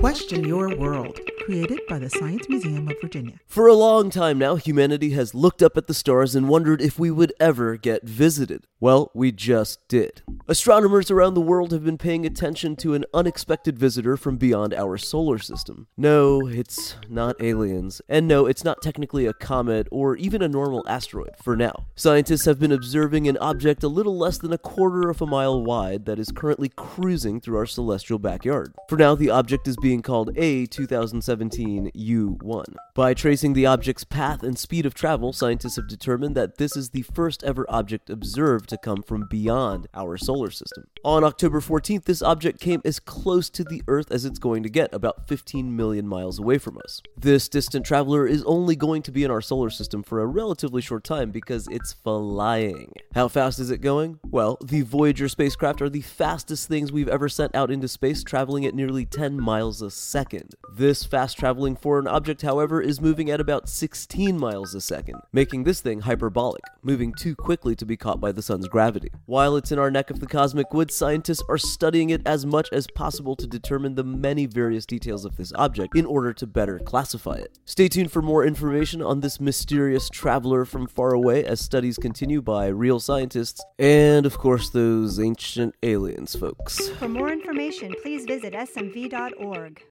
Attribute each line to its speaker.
Speaker 1: Question Your World, created by the Science Museum of Virginia.
Speaker 2: For a long time now, humanity has looked up at the stars and wondered if we would ever get visited. Well, we just did. Astronomers around the world have been paying attention to an unexpected visitor from beyond our solar system. No, it's not aliens, and no, it's not technically a comet or even a normal asteroid for now. Scientists have been observing an object a little less than a quarter of a mile wide that is currently cruising through our celestial backyard. For now, the object is being called A 2017 U1. By tracing the object's path and speed of travel, scientists have determined that this is the first ever object observed to come from beyond our solar system. On October 14th, this object came as close to the Earth as it's going to get, about 15 million miles away from us. This distant traveler is only going to be in our solar system for a relatively short time because it's flying. How fast is it going? Well, the Voyager spacecraft are the fastest things we've ever sent out into space, traveling at nearly 10 miles a second. This fast traveling foreign object, however, is moving at about 16 miles a second, making this thing hyperbolic, moving too quickly to be caught by the sun's gravity. While it's in our neck of the cosmic woods, scientists are studying it as much as possible to determine the many various details of this object in order to better classify it. Stay tuned for more information on this mysterious traveler from far away as studies continue by real scientists and, of course, those ancient aliens folks.
Speaker 3: For more information, please visit smv.org.